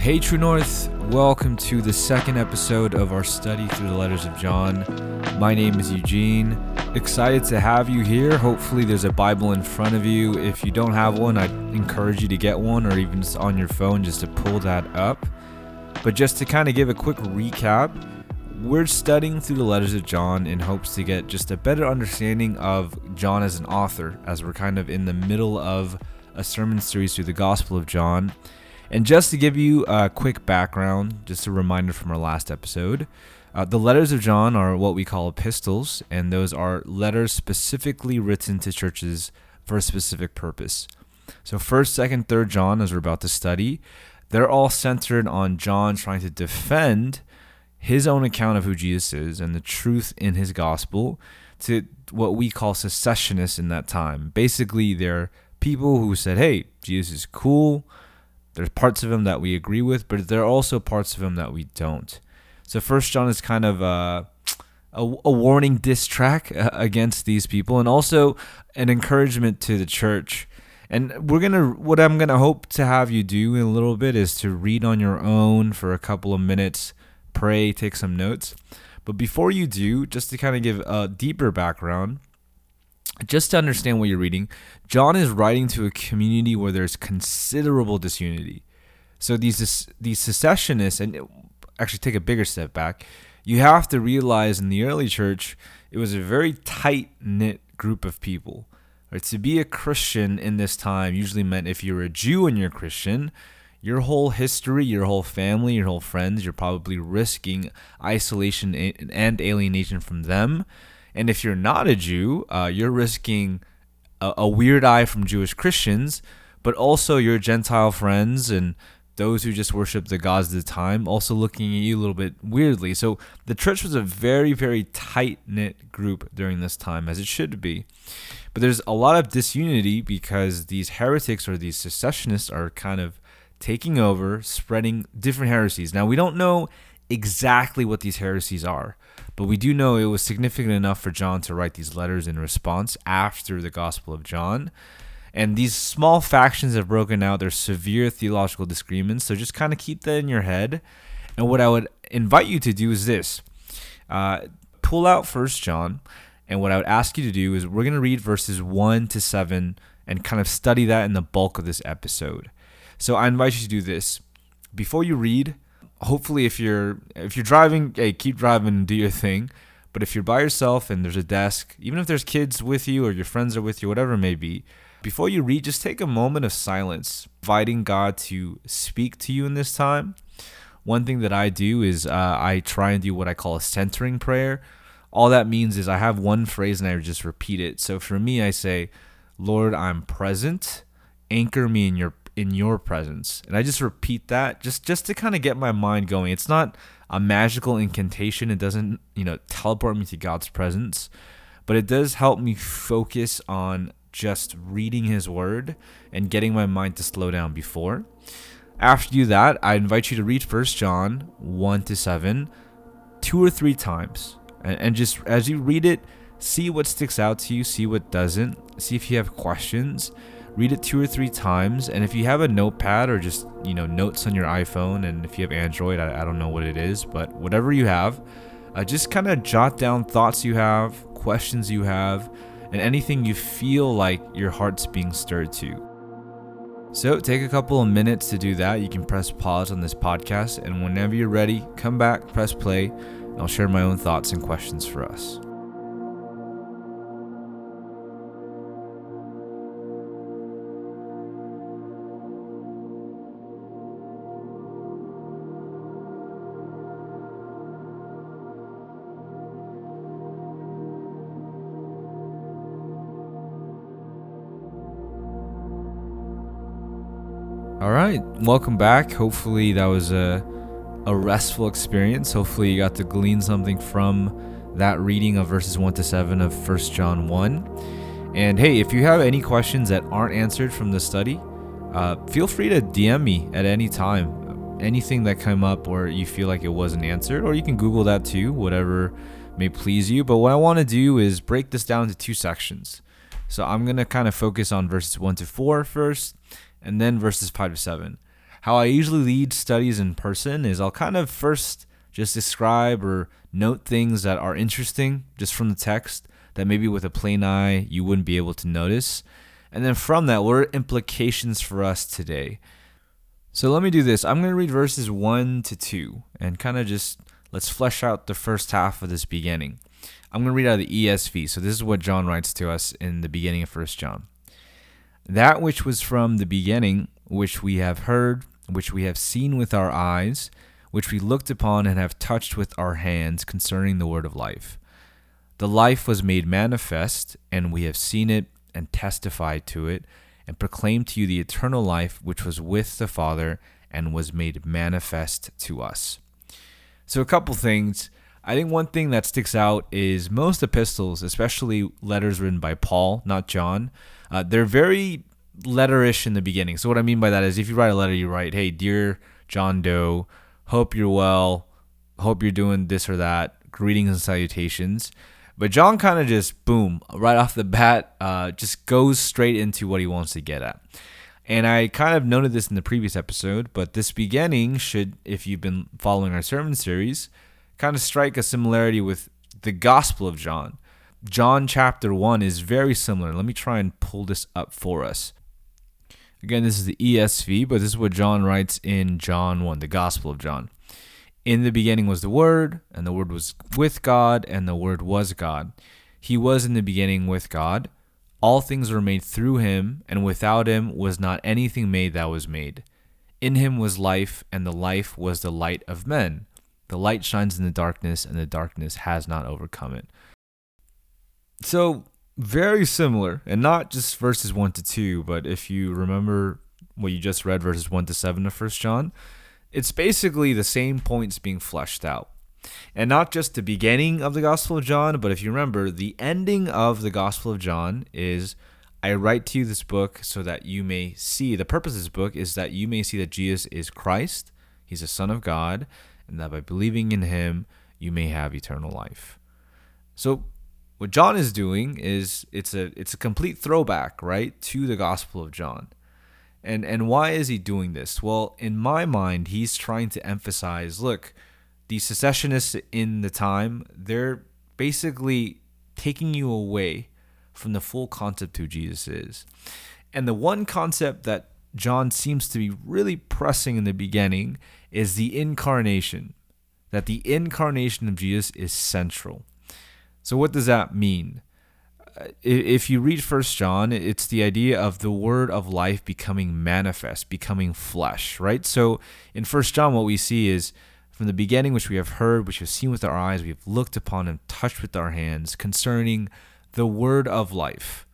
Hey, True North, welcome to the second episode of our study through the letters of John. My name is Eugene. Excited to have you here. Hopefully, there's a Bible in front of you. If you don't have one, I'd encourage you to get one or even just on your phone just to pull that up. But just to kind of give a quick recap, we're studying through the letters of John in hopes to get just a better understanding of John as an author, as we're kind of in the middle of a sermon series through the Gospel of John. And just to give you a quick background, just a reminder from our last episode, uh, the letters of John are what we call epistles, and those are letters specifically written to churches for a specific purpose. So, 1st, 2nd, 3rd John, as we're about to study, they're all centered on John trying to defend his own account of who Jesus is and the truth in his gospel to what we call secessionists in that time. Basically, they're people who said, hey, Jesus is cool there's parts of him that we agree with, but there are also parts of him that we don't. So First John is kind of a, a, a warning diss track uh, against these people, and also an encouragement to the church. And we're gonna, what I'm gonna hope to have you do in a little bit is to read on your own for a couple of minutes, pray, take some notes. But before you do, just to kind of give a deeper background, just to understand what you're reading, John is writing to a community where there's considerable disunity. So these these secessionists, and actually take a bigger step back, you have to realize in the early church it was a very tight knit group of people. Right? To be a Christian in this time usually meant if you're a Jew and you're Christian, your whole history, your whole family, your whole friends, you're probably risking isolation and alienation from them and if you're not a Jew, uh, you're risking a, a weird eye from Jewish Christians, but also your Gentile friends and those who just worship the gods of the time also looking at you a little bit weirdly. So the church was a very, very tight knit group during this time, as it should be. But there's a lot of disunity because these heretics or these secessionists are kind of taking over, spreading different heresies. Now, we don't know exactly what these heresies are. But we do know it was significant enough for John to write these letters in response after the Gospel of John. And these small factions have broken out. There's severe theological disagreements. So just kind of keep that in your head. And what I would invite you to do is this uh, pull out First John. And what I would ask you to do is we're going to read verses 1 to 7 and kind of study that in the bulk of this episode. So I invite you to do this. Before you read, hopefully if you're if you're driving, hey, keep driving and do your thing. But if you're by yourself and there's a desk, even if there's kids with you or your friends are with you, whatever it may be, before you read, just take a moment of silence, inviting God to speak to you in this time. One thing that I do is uh, I try and do what I call a centering prayer. All that means is I have one phrase and I just repeat it. So for me, I say, Lord, I'm present. Anchor me in your in your presence. And I just repeat that just just to kind of get my mind going. It's not a magical incantation. It doesn't, you know, teleport me to God's presence, but it does help me focus on just reading his word and getting my mind to slow down before. After you do that, I invite you to read First John 1 to 7 two or three times. And, and just as you read it, see what sticks out to you, see what doesn't, see if you have questions read it two or three times and if you have a notepad or just you know notes on your iphone and if you have android i, I don't know what it is but whatever you have uh, just kind of jot down thoughts you have questions you have and anything you feel like your heart's being stirred to. So take a couple of minutes to do that. You can press pause on this podcast and whenever you're ready come back press play and i'll share my own thoughts and questions for us All right, welcome back. Hopefully that was a a restful experience. Hopefully you got to glean something from that reading of verses 1 to 7 of 1 John 1. And hey, if you have any questions that aren't answered from the study, uh, feel free to DM me at any time. Anything that came up or you feel like it wasn't answered, or you can Google that too, whatever may please you. But what I want to do is break this down into two sections. So I'm going to kind of focus on verses 1 to 4 first, and then verses 5 to 7. how I usually lead studies in person is I'll kind of first just describe or note things that are interesting just from the text that maybe with a plain eye you wouldn't be able to notice. And then from that, what are implications for us today? So let me do this. I'm going to read verses 1 to 2 and kind of just let's flesh out the first half of this beginning. I'm going to read out of the ESV. So this is what John writes to us in the beginning of First John. That which was from the beginning, which we have heard, which we have seen with our eyes, which we looked upon and have touched with our hands concerning the word of life. The life was made manifest, and we have seen it and testified to it, and proclaimed to you the eternal life which was with the Father and was made manifest to us. So, a couple things. I think one thing that sticks out is most epistles, especially letters written by Paul, not John, uh, they're very letterish in the beginning. So, what I mean by that is if you write a letter, you write, Hey, dear John Doe, hope you're well, hope you're doing this or that, greetings and salutations. But John kind of just, boom, right off the bat, uh, just goes straight into what he wants to get at. And I kind of noted this in the previous episode, but this beginning should, if you've been following our sermon series, kind of strike a similarity with the Gospel of John. John chapter 1 is very similar. Let me try and pull this up for us. Again, this is the ESV, but this is what John writes in John 1, the Gospel of John. In the beginning was the Word, and the Word was with God, and the Word was God. He was in the beginning with God. All things were made through him, and without him was not anything made that was made. In him was life, and the life was the light of men. The light shines in the darkness, and the darkness has not overcome it. So, very similar, and not just verses 1 to 2, but if you remember what you just read, verses 1 to 7 of First John, it's basically the same points being fleshed out. And not just the beginning of the Gospel of John, but if you remember, the ending of the Gospel of John is I write to you this book so that you may see. The purpose of this book is that you may see that Jesus is Christ, He's the Son of God, and that by believing in Him, you may have eternal life. So, what John is doing is it's a it's a complete throwback, right, to the Gospel of John. And and why is he doing this? Well, in my mind, he's trying to emphasize, look, the secessionists in the time, they're basically taking you away from the full concept who Jesus is. And the one concept that John seems to be really pressing in the beginning is the incarnation, that the incarnation of Jesus is central. So, what does that mean? If you read First John, it's the idea of the word of life becoming manifest, becoming flesh, right? So, in First John, what we see is from the beginning, which we have heard, which we have seen with our eyes, we have looked upon and touched with our hands, concerning the word of life.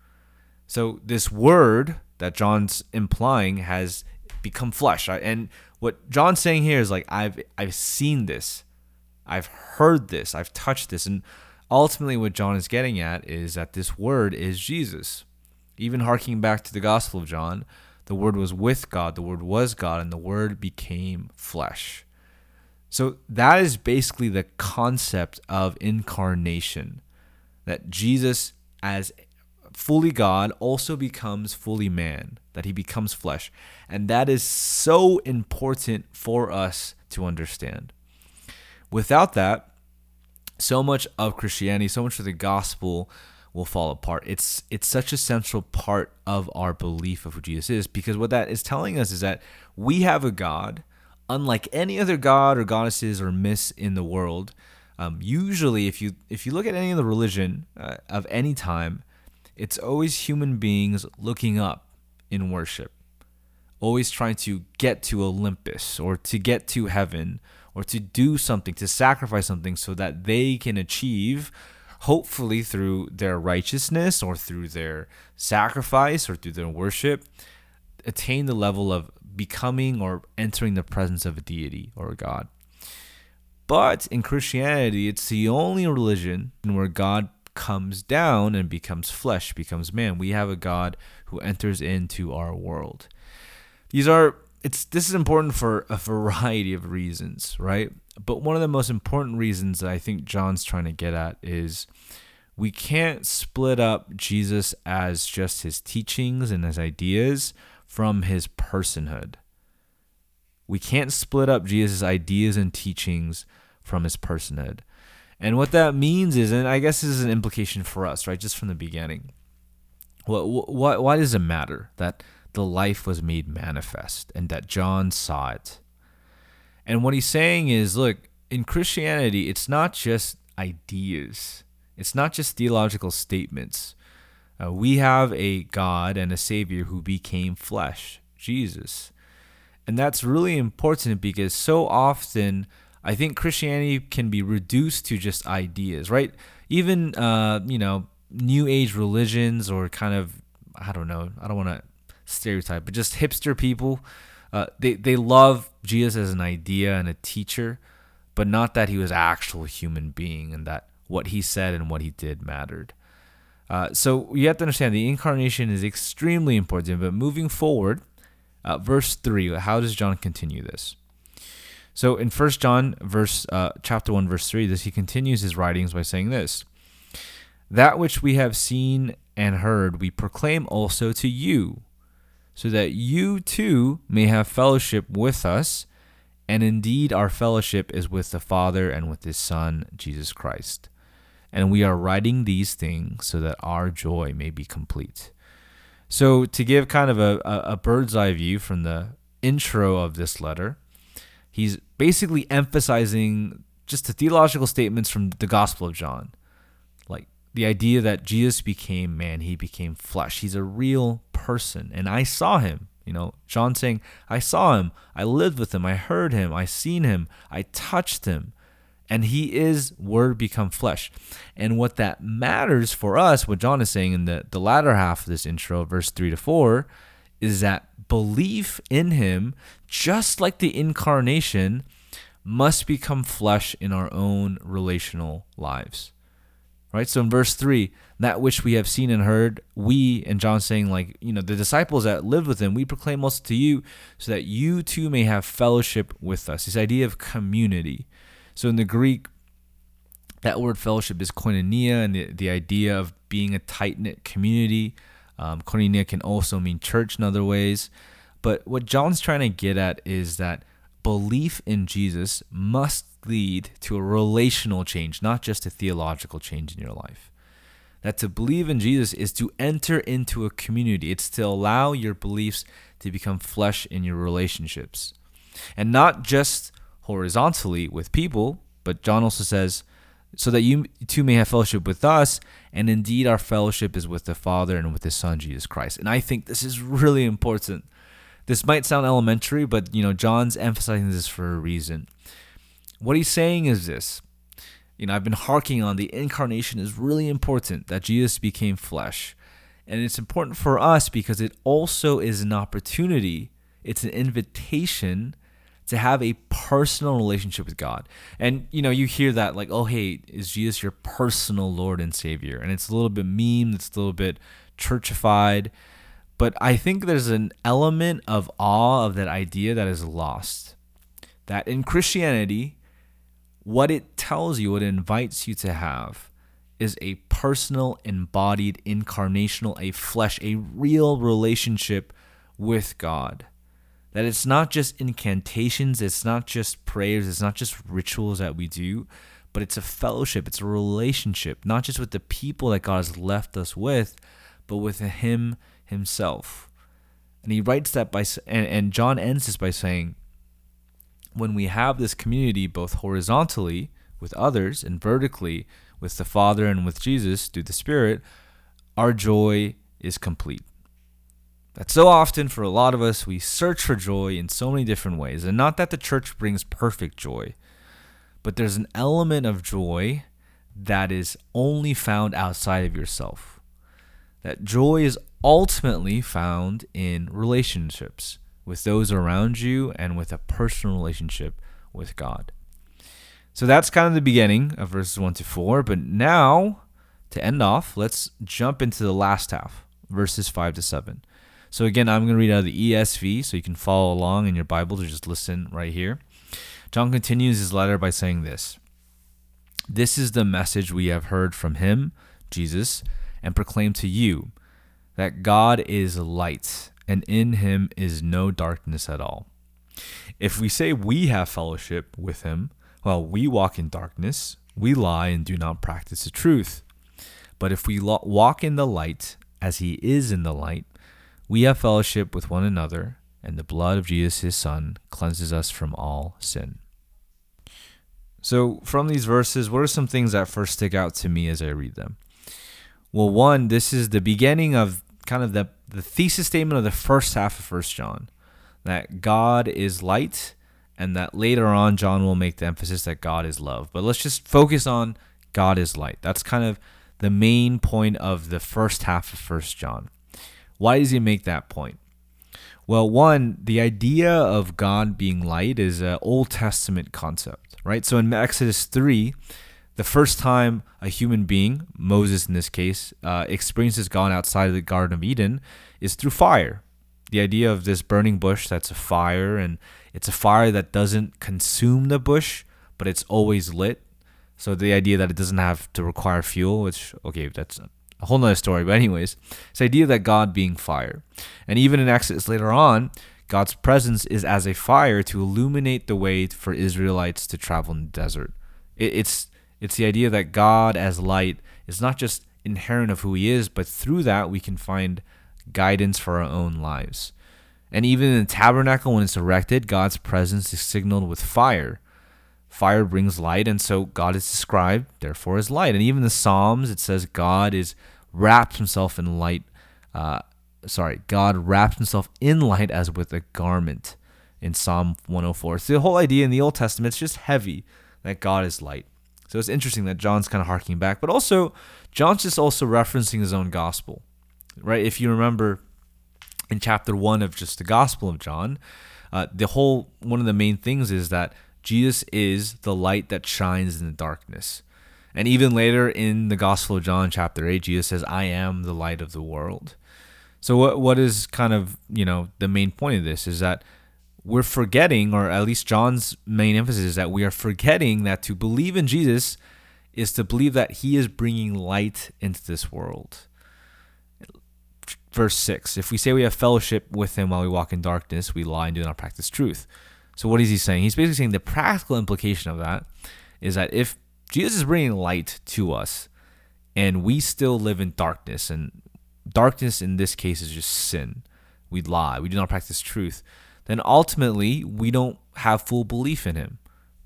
So, this word that John's implying has become flesh, and what John's saying here is like I've I've seen this, I've heard this, I've touched this, and ultimately what John is getting at is that this word is Jesus. Even harking back to the Gospel of John, the word was with God, the word was God, and the word became flesh. So that is basically the concept of incarnation that Jesus, as fully God, also becomes fully man, that he becomes flesh. And that is so important for us to understand. Without that, so much of Christianity, so much of the gospel will fall apart. It's it's such a central part of our belief of who Jesus is because what that is telling us is that we have a God unlike any other god or goddesses or myths in the world. Um, usually, if you if you look at any of the religion uh, of any time, it's always human beings looking up in worship, always trying to get to Olympus or to get to heaven or to do something, to sacrifice something so that they can achieve, hopefully through their righteousness or through their sacrifice or through their worship, attain the level of becoming or entering the presence of a deity or a god. But in Christianity, it's the only religion where God comes down and becomes flesh, becomes man. We have a God who enters into our world. These are it's this is important for a variety of reasons, right? But one of the most important reasons that I think John's trying to get at is we can't split up Jesus as just his teachings and his ideas from his personhood. We can't split up Jesus' ideas and teachings from his personhood. And what that means is, and I guess this is an implication for us, right, just from the beginning. What, what, why does it matter that the life was made manifest and that John saw it? And what he's saying is, look, in Christianity, it's not just ideas, it's not just theological statements. Uh, we have a God and a Savior who became flesh, Jesus. And that's really important because so often I think Christianity can be reduced to just ideas, right? Even, uh, you know, new age religions or kind of, I don't know, I don't want to stereotype, but just hipster people, uh, they, they love Jesus as an idea and a teacher, but not that he was an actual human being and that what he said and what he did mattered. Uh, so you have to understand the incarnation is extremely important. But moving forward, uh, verse three, how does John continue this? So in First John, verse uh, chapter one, verse three, this he continues his writings by saying this: "That which we have seen and heard, we proclaim also to you, so that you too may have fellowship with us." And indeed, our fellowship is with the Father and with His Son, Jesus Christ and we are writing these things so that our joy may be complete. So, to give kind of a, a, bird's eye view from the intro of this letter, he's basically emphasizing just the theological statements from the Gospel of John. The idea that Jesus became man, he became flesh. He's a real person. And I saw him. You know, John saying, I saw him, I lived with him, I heard him, I seen him, I touched him and he is word become flesh. And what that matters for us, what John is saying in the, the latter half of this intro, verse 3 to 4, is that belief in him, just like the incarnation, must become flesh in our own relational lives. Right? So in verse 3, that which we have seen and heard, we, and John saying, like, you know, the disciples that lived with him, we proclaim also to you so that you too may have fellowship with us. This idea of community. So in the Greek, that word fellowship is koinonia, and the, the idea of being a tight knit community. Um, koinonia can also mean church in other ways. But what John's trying to get at is that belief in Jesus must lead to a relational change, not just a theological change in your life. That to believe in Jesus is to enter into a community, it's to allow your beliefs to become flesh in your relationships. And not just horizontally with people, but John also says, so that you too may have fellowship with us, and indeed our fellowship is with the Father and with His Son Jesus Christ. And I think this is really important. This might sound elementary, but you know John's emphasizing this for a reason. What he's saying is this. You know, I've been harking on the incarnation is really important that Jesus became flesh. And it's important for us because it also is an opportunity, it's an invitation to have a personal relationship with God. And you know, you hear that like, oh hey, is Jesus your personal Lord and Savior? And it's a little bit meme, it's a little bit churchified. But I think there's an element of awe of that idea that is lost. That in Christianity, what it tells you, what it invites you to have, is a personal, embodied, incarnational, a flesh, a real relationship with God that it's not just incantations, it's not just prayers, it's not just rituals that we do, but it's a fellowship, it's a relationship, not just with the people that God has left us with, but with Him Himself. And he writes that by, and, and John ends this by saying, when we have this community both horizontally with others and vertically with the Father and with Jesus through the Spirit, our joy is complete. That so often for a lot of us we search for joy in so many different ways. And not that the church brings perfect joy but there's an element of joy that is only found outside of yourself. That joy is ultimately found in relationships with those around you and with a personal relationship with God so that's kind of the beginning of verses 1 to 4 but now to end off let's jump into the last half verses 5 to 7 so again, I'm going to read out of the ESV so you can follow along in your Bible to just listen right here. John continues his letter by saying this This is the message we have heard from him, Jesus, and proclaim to you that God is light, and in him is no darkness at all. If we say we have fellowship with him, well, we walk in darkness, we lie and do not practice the truth. But if we walk in the light as he is in the light, we have fellowship with one another, and the blood of Jesus his Son cleanses us from all sin. So, from these verses, what are some things that first stick out to me as I read them? Well, one, this is the beginning of kind of the, the thesis statement of the first half of First John that God is light, and that later on, John will make the emphasis that God is love. But let's just focus on God is light. That's kind of the main point of the first half of First John. Why does he make that point? Well, one, the idea of God being light is an Old Testament concept, right? So in Exodus 3, the first time a human being, Moses in this case, uh, experiences God outside of the Garden of Eden is through fire. The idea of this burning bush that's a fire, and it's a fire that doesn't consume the bush, but it's always lit. So the idea that it doesn't have to require fuel, which, okay, that's a whole nother story. But anyways, this idea that God being fire. And even in Exodus later on, God's presence is as a fire to illuminate the way for Israelites to travel in the desert. it's it's the idea that God as light is not just inherent of who he is, but through that we can find guidance for our own lives. And even in the tabernacle when it's erected, God's presence is signaled with fire. Fire brings light, and so God is described, therefore, as light. And even the Psalms, it says God is wraps himself in light. Uh, sorry, God wraps himself in light as with a garment in Psalm 104. So the whole idea in the Old Testament is just heavy that God is light. So it's interesting that John's kind of harking back, but also John's just also referencing his own gospel, right? If you remember in chapter one of just the Gospel of John, uh, the whole one of the main things is that Jesus is the light that shines in the darkness. And even later in the Gospel of John, chapter 8, Jesus says, I am the light of the world. So, what, what is kind of, you know, the main point of this is that we're forgetting, or at least John's main emphasis is that we are forgetting that to believe in Jesus is to believe that he is bringing light into this world. Verse 6 If we say we have fellowship with him while we walk in darkness, we lie and do not practice truth. So what is he saying? He's basically saying the practical implication of that is that if Jesus is bringing light to us and we still live in darkness and darkness in this case is just sin. We lie, we do not practice truth. Then ultimately we don't have full belief in him.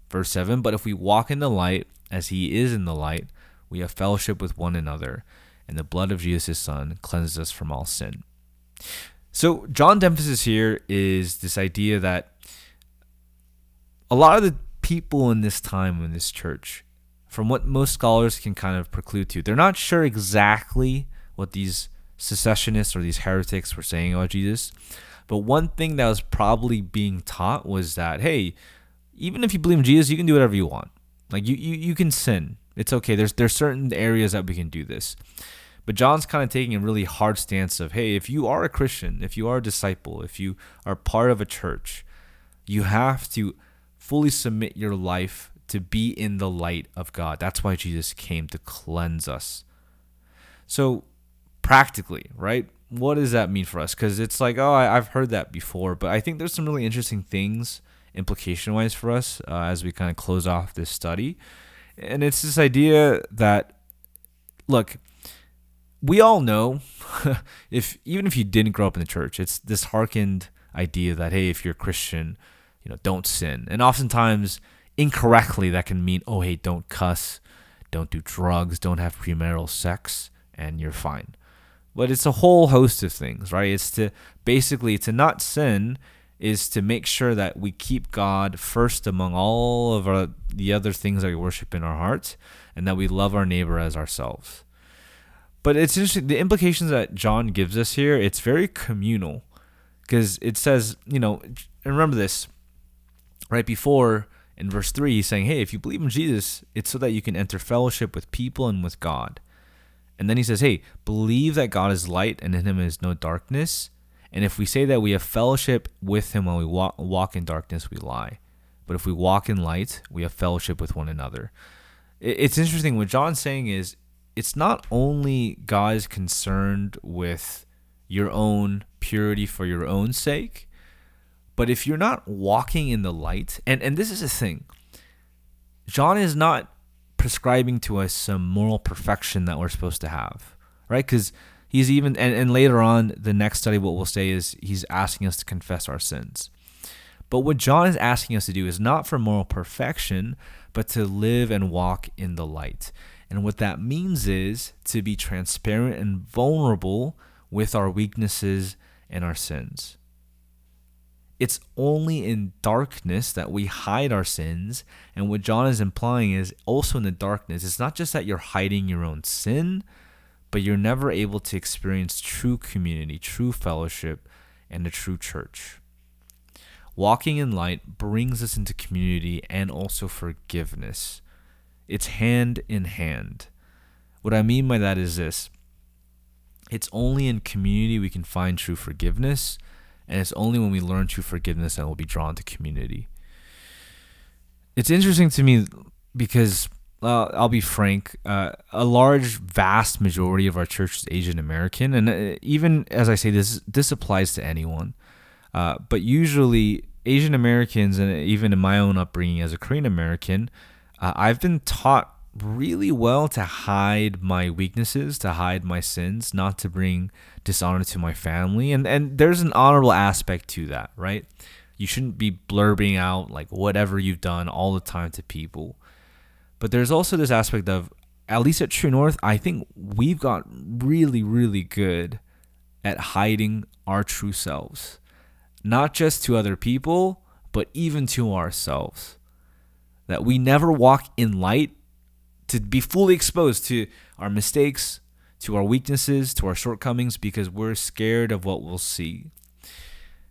Verse 7 But if we walk in the light as he is in the light, we have fellowship with one another, and the blood of Jesus, son, cleanses us from all sin. So, John's emphasis here is this idea that a lot of the people in this time in this church, from what most scholars can kind of preclude to, they're not sure exactly what these secessionists or these heretics were saying about Jesus. But one thing that was probably being taught was that, hey, even if you believe in Jesus, you can do whatever you want. Like you, you, you can sin. It's okay. There's there's certain areas that we can do this. But John's kind of taking a really hard stance of, hey, if you are a Christian, if you are a disciple, if you are part of a church, you have to fully submit your life to be in the light of God. That's why Jesus came to cleanse us. So, practically, right? What does that mean for us? Because it's like, oh, I, have heard that before, but I think there's some really interesting things implication wise for us uh, as we kind of close off this study. And it's this idea that, look, we all know, if even if you didn't grow up in the church, it's this hearkened idea that, hey, if you're a Christian, you know, don't sin. And oftentimes, incorrectly, that can mean, oh, hey, don't cuss, don't do drugs, don't have premarital sex, and you're fine. But it's a whole host of things, right? It's to basically to not sin is to make sure that we keep God first among all of our, the other things that we worship in our hearts, and that we love our neighbor as ourselves. But it's interesting the implications that John gives us here. It's very communal because it says, you know, remember this right before in verse 3 he's saying hey if you believe in jesus it's so that you can enter fellowship with people and with god and then he says hey believe that god is light and in him is no darkness. And if we say that we have fellowship with him while we walk, walk in darkness we lie. But if we walk in light we have fellowship with one another. It's interesting. What john's saying is it's not only god is concerned with your own purity for your own sake But if you're not walking in the light, and, and this is a thing, John is not prescribing to us some moral perfection that we're supposed to have, right? Because he's even, and, and later on, the next study, what we'll say is he's asking us to confess our sins. But what John is asking us to do is not for moral perfection, but to live and walk in the light. And what that means is to be transparent and vulnerable with our weaknesses and our sins. It's only in darkness that we hide our sins. And what John is implying is also in the darkness, it's not just that you're hiding your own sin, but you're never able to experience true community, true fellowship, and a true church. Walking in light brings us into community and also forgiveness. It's hand in hand. What I mean by that is this it's only in community we can find true forgiveness and it's only when we learn true forgiveness that we'll be drawn to community. It's interesting to me because uh, I'll be frank, uh, a large, vast majority of our church is Asian American, and uh, even as I say this, this applies to anyone. Uh, but usually, Asian Americans, and even in my own upbringing as a Korean American, uh, I've been taught really well to hide my weaknesses, to hide my sins, not to bring dishonor to my family. And and there's an honorable aspect to that, right? You shouldn't be blurbing out like whatever you've done all the time to people. But there's also this aspect of at least at True North, I think we've got really really good at hiding our true selves. Not just to other people, but even to ourselves. That we never walk in light to be fully exposed to our mistakes, to our weaknesses, to our shortcomings, because we're scared of what we'll see.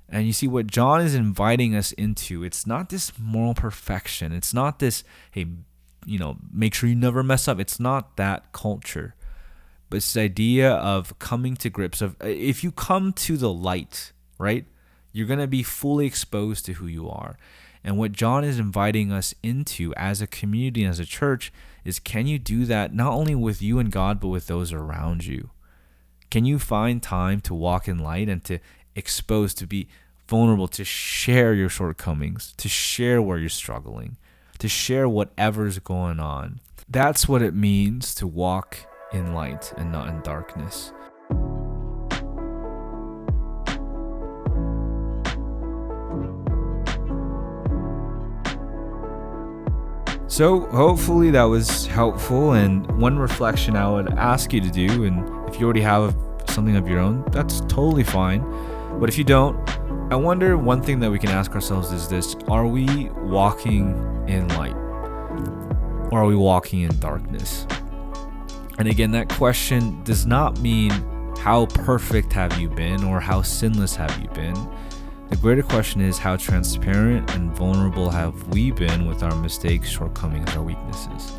And you see what John is inviting us into. It's not this moral perfection. It's not this, hey, you know, make sure you never mess up. It's not that culture. But it's the idea of coming to grips of uh, if you come to the light, right? You're going to be fully exposed to who you are. And what John is inviting us into as a community, as a church, is can you do that not only with you and God, but with those around you? Can you find time to walk in light and to expose, to be vulnerable, to share your shortcomings, to share where you're struggling, to share whatever's going on? That's what it means to walk in light and not in darkness. So, hopefully, that was helpful. And one reflection I would ask you to do, and if you already have something of your own, that's totally fine. But if you don't, I wonder one thing that we can ask ourselves is this Are we walking in light? Or are we walking in darkness? And again, that question does not mean how perfect have you been or how sinless have you been the greater question is how transparent and vulnerable have we been with our mistakes, shortcomings, our weaknesses?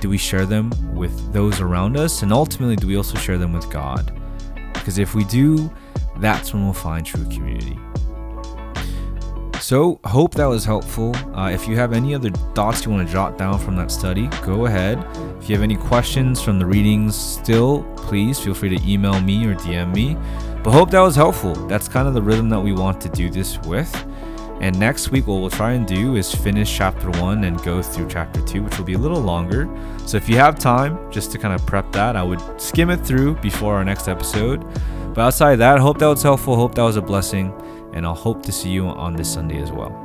Do we share them with those around us? And ultimately, do we also share them with God? Because if we do, that's when we'll find true community. So, hope that was helpful. Uh, if you have any other thoughts you want to jot down from that study, go ahead. If you have any questions from the readings still, please feel free to email me or DM me. But hope that was helpful. That's kind of the rhythm that we want to do this with. And next week, what we'll try and do is finish chapter one and go through chapter two, which will be a little longer. So if you have time just to kind of prep that, I would skim it through before our next episode. But outside that, hope that was helpful. Hope that was a blessing. And I'll hope to see you on this Sunday as well.